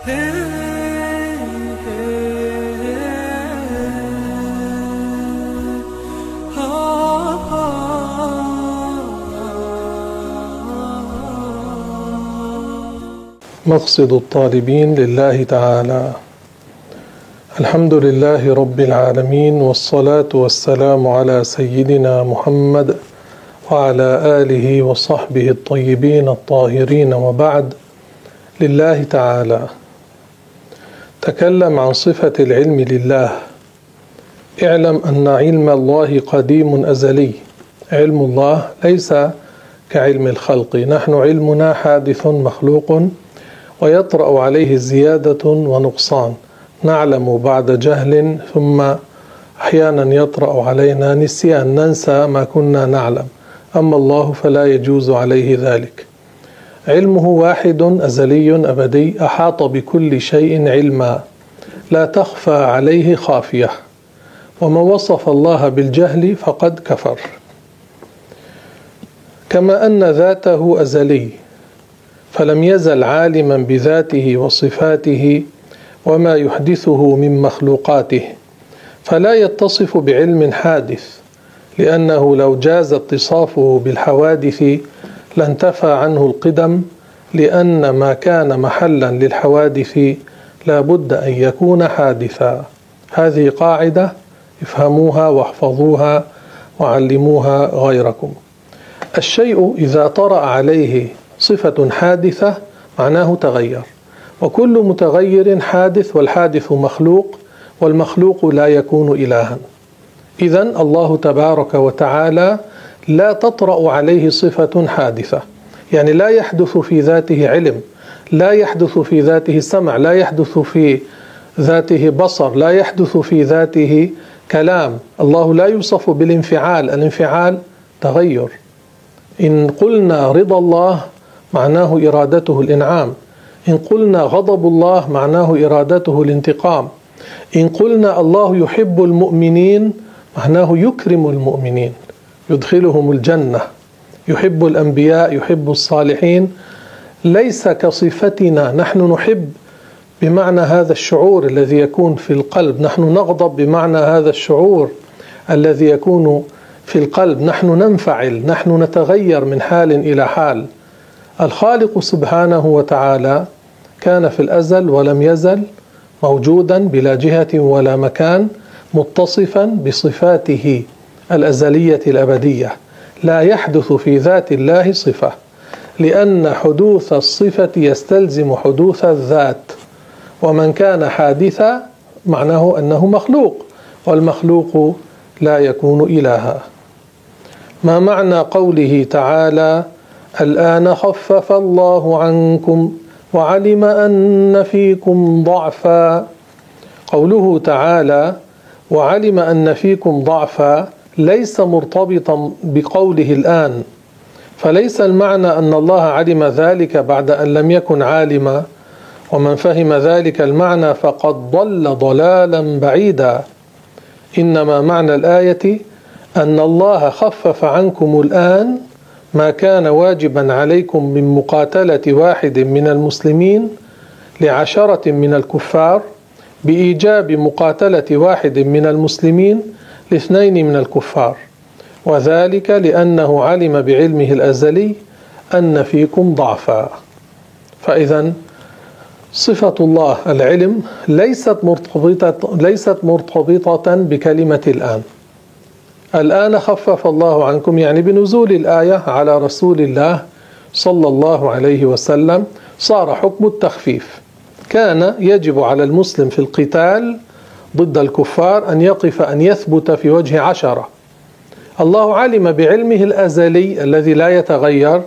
مقصد الطالبين لله تعالى. الحمد لله رب العالمين والصلاة والسلام على سيدنا محمد وعلى آله وصحبه الطيبين الطاهرين وبعد. لله تعالى. تكلم عن صفة العلم لله. اعلم أن علم الله قديم أزلي. علم الله ليس كعلم الخلق. نحن علمنا حادث مخلوق ويطرأ عليه زيادة ونقصان. نعلم بعد جهل ثم أحيانا يطرأ علينا نسيان. ننسى ما كنا نعلم. أما الله فلا يجوز عليه ذلك. علمه واحد أزلي أبدي أحاط بكل شيء علما. لا تخفى عليه خافية. ومن وصف الله بالجهل فقد كفر. كما أن ذاته أزلي فلم يزل عالما بذاته وصفاته وما يحدثه من مخلوقاته. فلا يتصف بعلم حادث لأنه لو جاز اتصافه بالحوادث لانتفى عنه القدم لأن ما كان محلا للحوادث لا بد أن يكون حادثا. هذه قاعدة افهموها واحفظوها وعلموها غيركم. الشيء إذا طرأ عليه صفة حادثة معناه تغير. وكل متغير حادث والحادث مخلوق والمخلوق لا يكون إلها. إذا الله تبارك وتعالى لا تطرأ عليه صفة حادثة. يعني لا يحدث في ذاته علم لا يحدث في ذاته سمع لا يحدث في ذاته بصر لا يحدث في ذاته كلام. الله لا يوصف بالانفعال الانفعال تغير. إن قلنا رضا الله معناه إرادته الإنعام. إن قلنا غضب الله معناه إرادته الانتقام. إن قلنا الله يحب المؤمنين معناه يكرم المؤمنين. يدخلهم الجنة. يحب الأنبياء يحب الصالحين. ليس كصفتنا نحن نحب بمعنى هذا الشعور الذي يكون في القلب. نحن نغضب بمعنى هذا الشعور الذي يكون في القلب. نحن ننفعل نحن نتغير من حال إلى حال. الخالق سبحانه وتعالى كان في الأزل ولم يزل موجودا بلا جهة ولا مكان متصفا بصفاته. الأزلية الأبدية لا يحدث في ذات الله صفة لأن حدوث الصفة يستلزم حدوث الذات. ومن كان حادثا معناه أنه مخلوق والمخلوق لا يكون إلها. ما معنى قوله تعالى الآن خفف الله عنكم وعلم أن فيكم ضعفا. قوله تعالى وعلم أن فيكم ضعفا ليس مرتبطا بقوله الآن فليس المعنى أن الله علم ذلك بعد أن لم يكن عالما. ومن فهم ذلك المعنى فقد ضل ضلالا بعيدا. إنما معنى الآية أن الله خفف عنكم الآن ما كان واجبا عليكم من مقاتلة واحد من المسلمين لعشرة من الكفار بإيجاب مقاتلة واحد من المسلمين لاثنين من الكفار. وذلك لأنه علم بعلمه الأزلي أن فيكم ضعفا. فإذا صفة الله العلم ليست مرتبطة ليست مرتبطة بكلمة الآن. الآن خفف الله عنكم يعني بنزول الآية على رسول الله صلى الله عليه وسلم صار حكم التخفيف. كان يجب على المسلم في القتال ضد الكفار أن يقف أن يثبت في وجه عشرة. الله علم بعلمه الأزلي الذي لا يتغير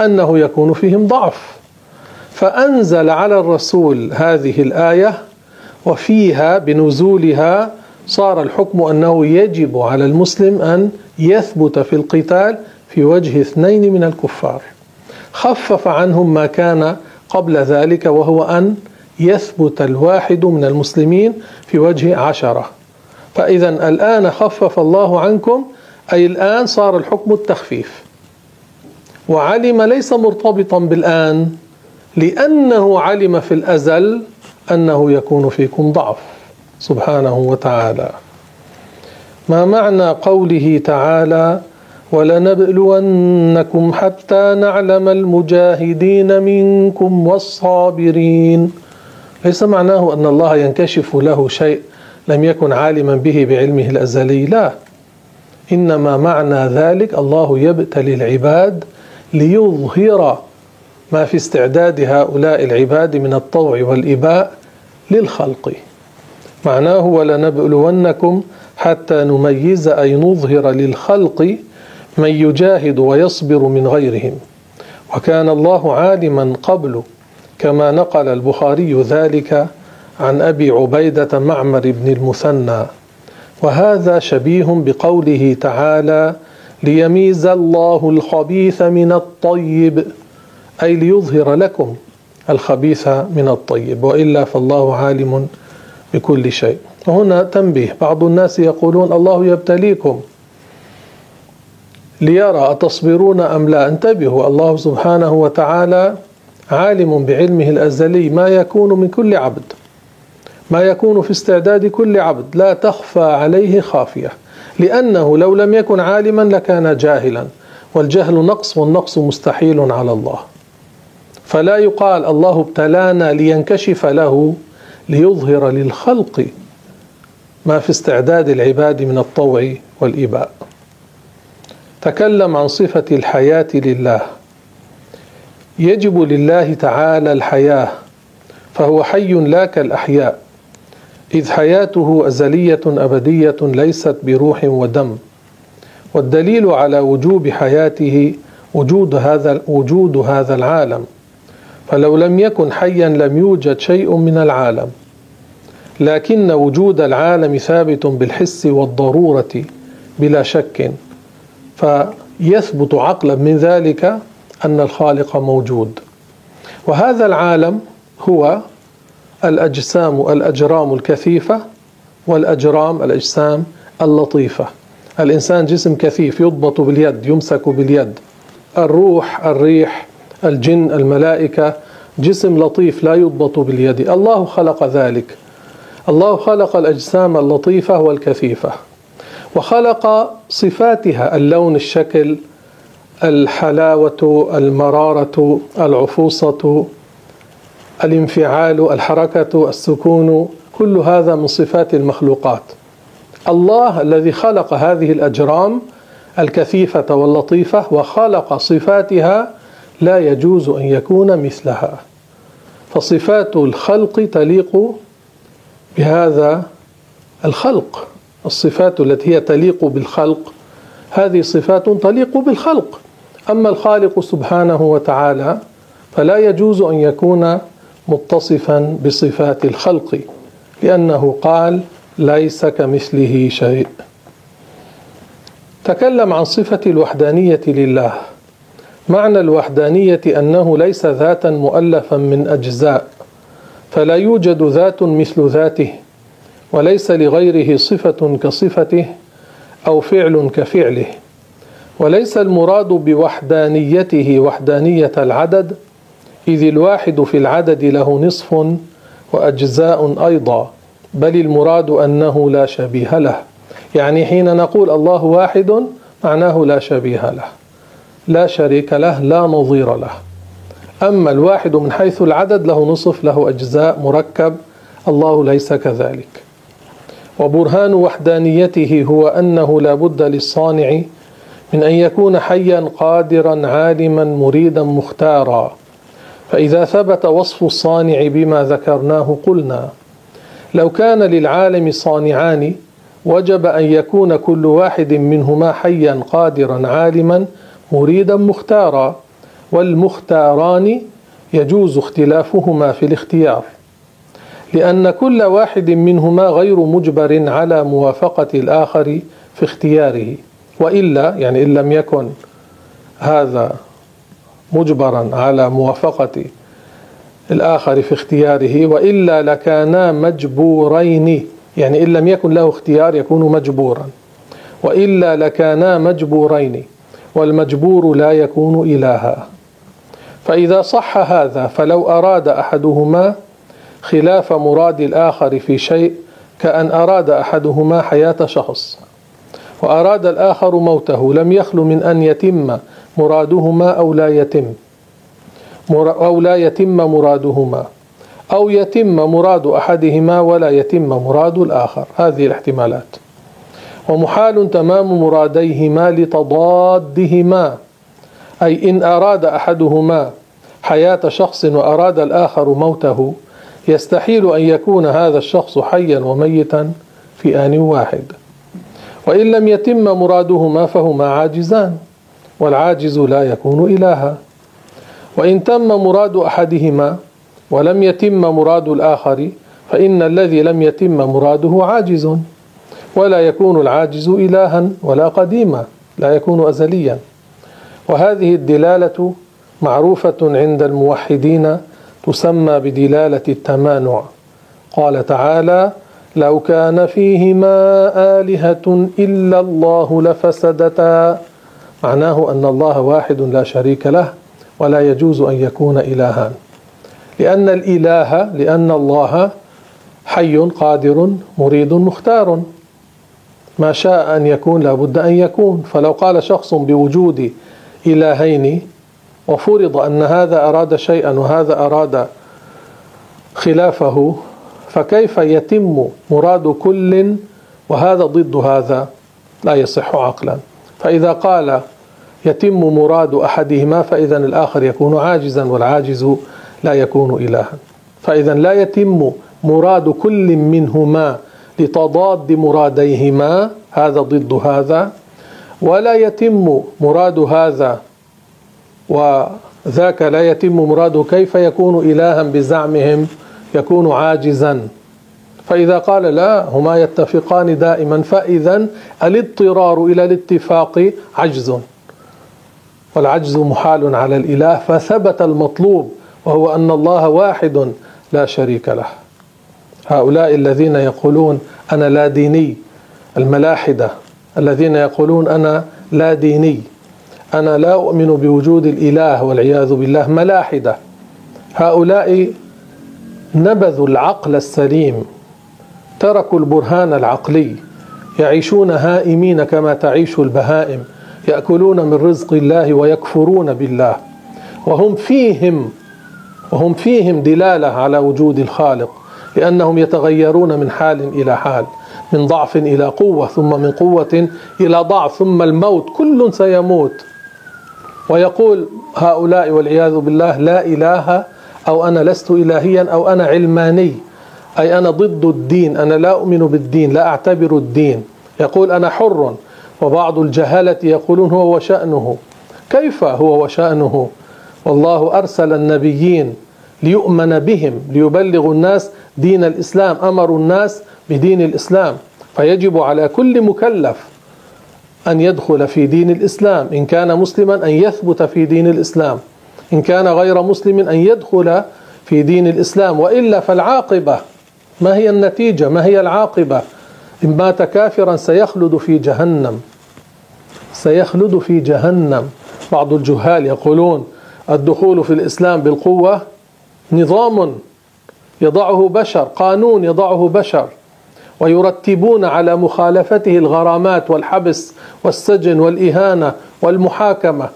أنه يكون فيهم ضعف. فأنزل على الرسول هذه الآية وفيها بنزولها صار الحكم أنه يجب على المسلم أن يثبت في القتال في وجه اثنين من الكفار. خفف عنهم ما كان قبل ذلك وهو أن يثبت الواحد من المسلمين في وجه عشرة. فإذا الآن خفف الله عنكم أي الآن صار الحكم التخفيف. وعلم ليس مرتبطا بالآن لأنه علم في الأزل أنه يكون فيكم ضعف. سبحانه وتعالى. ما معنى قوله تعالى ولنبلونكم حتى نعلم المجاهدين منكم والصابرين ليس معناه أن الله ينكشف له شيء لم يكن عالما به بعلمه الأزلي لا. إنما معنى ذلك الله يبتلي العباد ليظهر ما في استعداد هؤلاء العباد من الطوع والإباء للخلق. معناه ولنبلونكم حتى نميز أي نظهر للخلق من يجاهد ويصبر من غيرهم. وكان الله عالما قبل كما نقل البخاري ذلك عن أبي عبيدة معمر بن المثنى. وهذا شبيه بقوله تعالى ليميز الله الخبيث من الطيب أي ليظهر لكم الخبيث من الطيب وإلا فالله عالم بكل شيء. وهنا تنبيه بعض الناس يقولون الله يبتليكم ليرى أتصبرون أم لا. انتبهوا الله سبحانه وتعالى عالم بعلمه الأزلي ما يكون من كل عبد ما يكون في استعداد كل عبد لا تخفى عليه خافية لأنه لو لم يكن عالما لكان جاهلا والجهل نقص والنقص مستحيل على الله. فلا يقال الله ابتلانا لينكشف له ليظهر للخلق ما في استعداد العباد من الطوع والإباء. تكلم عن صفة الحياة لله. يجب لله تعالى الحياة فهو حي لا كالأحياء إذ حياته أزلية أبدية ليست بروح ودم والدليل على وجوب حياته وجود هذا وجود هذا العالم فلو لم يكن حيا لم يوجد شيء من العالم لكن وجود العالم ثابت بالحس والضرورة بلا شك فيثبت عقلا من ذلك أن الخالق موجود. وهذا العالم هو الأجسام الأجرام الكثيفة والأجرام الأجسام اللطيفة. الإنسان جسم كثيف يضبط باليد يمسك باليد. الروح الريح الجن الملائكة جسم لطيف لا يضبط باليد. الله خلق ذلك. الله خلق الأجسام اللطيفة والكثيفة. وخلق صفاتها اللون الشكل الحلاوة المرارة العفوصة الانفعال الحركة السكون كل هذا من صفات المخلوقات. الله الذي خلق هذه الأجرام الكثيفة واللطيفة وخلق صفاتها لا يجوز أن يكون مثلها. فصفات الخلق تليق بهذا الخلق. الصفات التي هي تليق بالخلق هذه صفات تليق بالخلق. أما الخالق سبحانه وتعالى فلا يجوز أن يكون متصفا بصفات الخلق لأنه قال ليس كمثله شيء تكلم عن صفة الوحدانية لله. معنى الوحدانية أنه ليس ذاتا مؤلفا من أجزاء فلا يوجد ذات مثل ذاته وليس لغيره صفة كصفته أو فعل كفعله. وليس المراد بوحدانيته وحدانية العدد إذ الواحد في العدد له نصف وأجزاء أيضا بل المراد أنه لا شبيه له. يعني حين نقول الله واحد معناه لا شبيه له لا شريك له لا نظير له. أما الواحد من حيث العدد له نصف له أجزاء مركب الله ليس كذلك. وبرهان وحدانيته هو أنه لا بد للصانع من أن يكون حيا قادرا عالما مريدا مختارا. فإذا ثبت وصف الصانع بما ذكرناه قلنا. لو كان للعالم صانعان وجب أن يكون كل واحد منهما حيا قادرا عالما مريدا مختارا. والمختاران يجوز اختلافهما في الاختيار. لأن كل واحد منهما غير مجبر على موافقة الآخر في اختياره. وإلا يعني إن لم يكن هذا مجبرا على موافقة الآخر في اختياره وإلا لكانا مجبورين يعني إن لم يكن له اختيار يكون مجبورا. وإلا لكانا مجبورين والمجبور لا يكون إلها. فإذا صح هذا فلو أراد أحدهما خلاف مراد الآخر في شيء كأن أراد أحدهما حياة شخص. وأراد الآخر موته لم يخل من أن يتم مرادهما أو لا يتم. أو لا يتم مرادهما. أو يتم مراد أحدهما ولا يتم مراد الآخر. هذه الاحتمالات. ومحال تمام مراديهما لتضادهما. أي إن أراد أحدهما حياة شخص وأراد الآخر موته يستحيل أن يكون هذا الشخص حيا وميتا في آن واحد. وإن لم يتم مرادهما فهما عاجزان والعاجز لا يكون إلها. وإن تم مراد أحدهما ولم يتم مراد الآخر فإن الذي لم يتم مراده عاجز. ولا يكون العاجز إلها ولا قديما لا يكون أزليا. وهذه الدلالة معروفة عند الموحدين تسمى بدلالة التمانع. قال تعالى لو كان فيهما آلهة إلا الله لفسدتا. معناه أن الله واحد لا شريك له ولا يجوز أن يكون إلها. لأن الإله لأن الله حي قادر مريد مختار. ما شاء أن يكون لابد أن يكون. فلو قال شخص بوجود إلهين وفرض أن هذا أراد شيئا وهذا أراد خلافه فكيف يتم مراد كل وهذا ضد هذا؟ لا يصح عقلا. فإذا قال يتم مراد أحدهما فإذا الآخر يكون عاجزا والعاجز لا يكون إلها. فإذا لا يتم مراد كل منهما لتضاد مراديهما هذا ضد هذا. ولا يتم مراد هذا وذاك لا يتم مراده كيف يكون إلها بزعمهم؟ يكون عاجزا. فإذا قال لا هما يتفقان دائما. فإذا الاضطرار إلى الاتفاق عجز. والعجز محال على الإله. فثبت المطلوب وهو أن الله واحد لا شريك له. هؤلاء الذين يقولون أنا لا ديني. الملاحدة الذين يقولون أنا لا ديني. أنا لا أؤمن بوجود الإله والعياذ بالله. ملاحدة. هؤلاء نبذوا العقل السليم. تركوا البرهان العقلي. يعيشون هائمين كما تعيش البهائم. يأكلون من رزق الله ويكفرون بالله. وهم فيهم وهم فيهم دلالة على وجود الخالق لأنهم يتغيرون من حال إلى حال من ضعف إلى قوة ثم من قوة إلى ضعف ثم الموت. كل سيموت. ويقول هؤلاء والعياذ بالله لا إله أو أنا لست إلهيا أو أنا علماني. أي أنا ضد الدين أنا لا أؤمن بالدين لا أعتبر الدين. يقول أنا حر وبعض الجهلة يقولون هو وشأنه. كيف هو وشأنه؟ والله أرسل النبيين ليؤمن بهم ليبلغوا الناس دين الإسلام أمروا الناس بدين الإسلام. فيجب على كل مكلف أن يدخل في دين الإسلام إن كان مسلما أن يثبت في دين الإسلام. إن كان غير مسلم أن يدخل في دين الإسلام وإلا فالعاقبة ما هي النتيجة؟ ما هي العاقبة؟ إن مات كافرا سيخلد في جهنم. سيخلد في جهنم. بعض الجهال يقولون الدخول في الإسلام بالقوة نظام يضعه بشر قانون يضعه بشر ويرتبون على مخالفته الغرامات والحبس والسجن والإهانة والمحاكمة.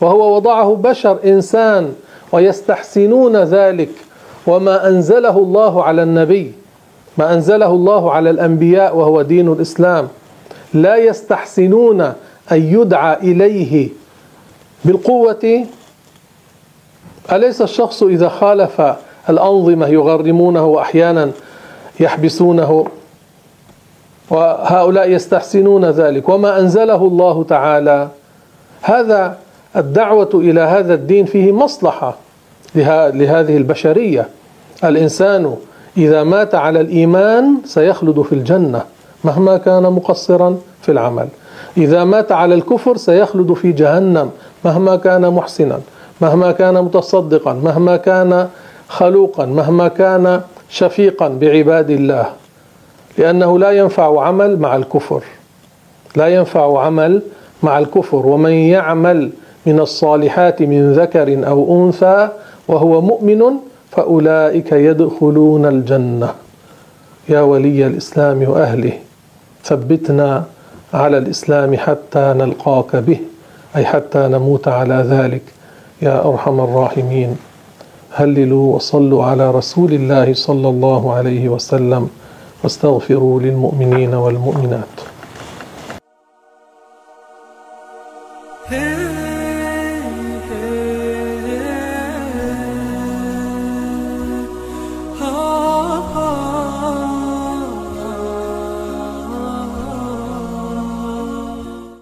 وهو وضعه بشر إنسان ويستحسنون ذلك. وما أنزله الله على النبي ما أنزله الله على الأنبياء وهو دين الإسلام. لا يستحسنون أن يدعى إليه بالقوة. أليس الشخص إذا خالف الأنظمة يغرمونه وأحيانا يحبسونه؟ وهؤلاء يستحسنون ذلك. وما أنزله الله تعالى. هذا الدعوة إلى هذا الدين فيه مصلحة لهذه البشرية. الإنسان إذا مات على الإيمان سيخلد في الجنة مهما كان مقصرا في العمل. إذا مات على الكفر سيخلد في جهنم مهما كان محسنا مهما كان متصدقا مهما كان خلوقا مهما كان شفيقا بعباد الله. لأنه لا ينفع عمل مع الكفر. لا ينفع عمل مع الكفر. ومن يعمل من الصالحات من ذكر أو أنثى وهو مؤمن فأولئك يدخلون الجنة. يا ولي الإسلام وأهله ثبتنا على الإسلام حتى نلقاك به أي حتى نموت على ذلك. يا أرحم الراحمين هللوا وصلوا على رسول الله صلى الله عليه وسلم واستغفروا للمؤمنين والمؤمنات.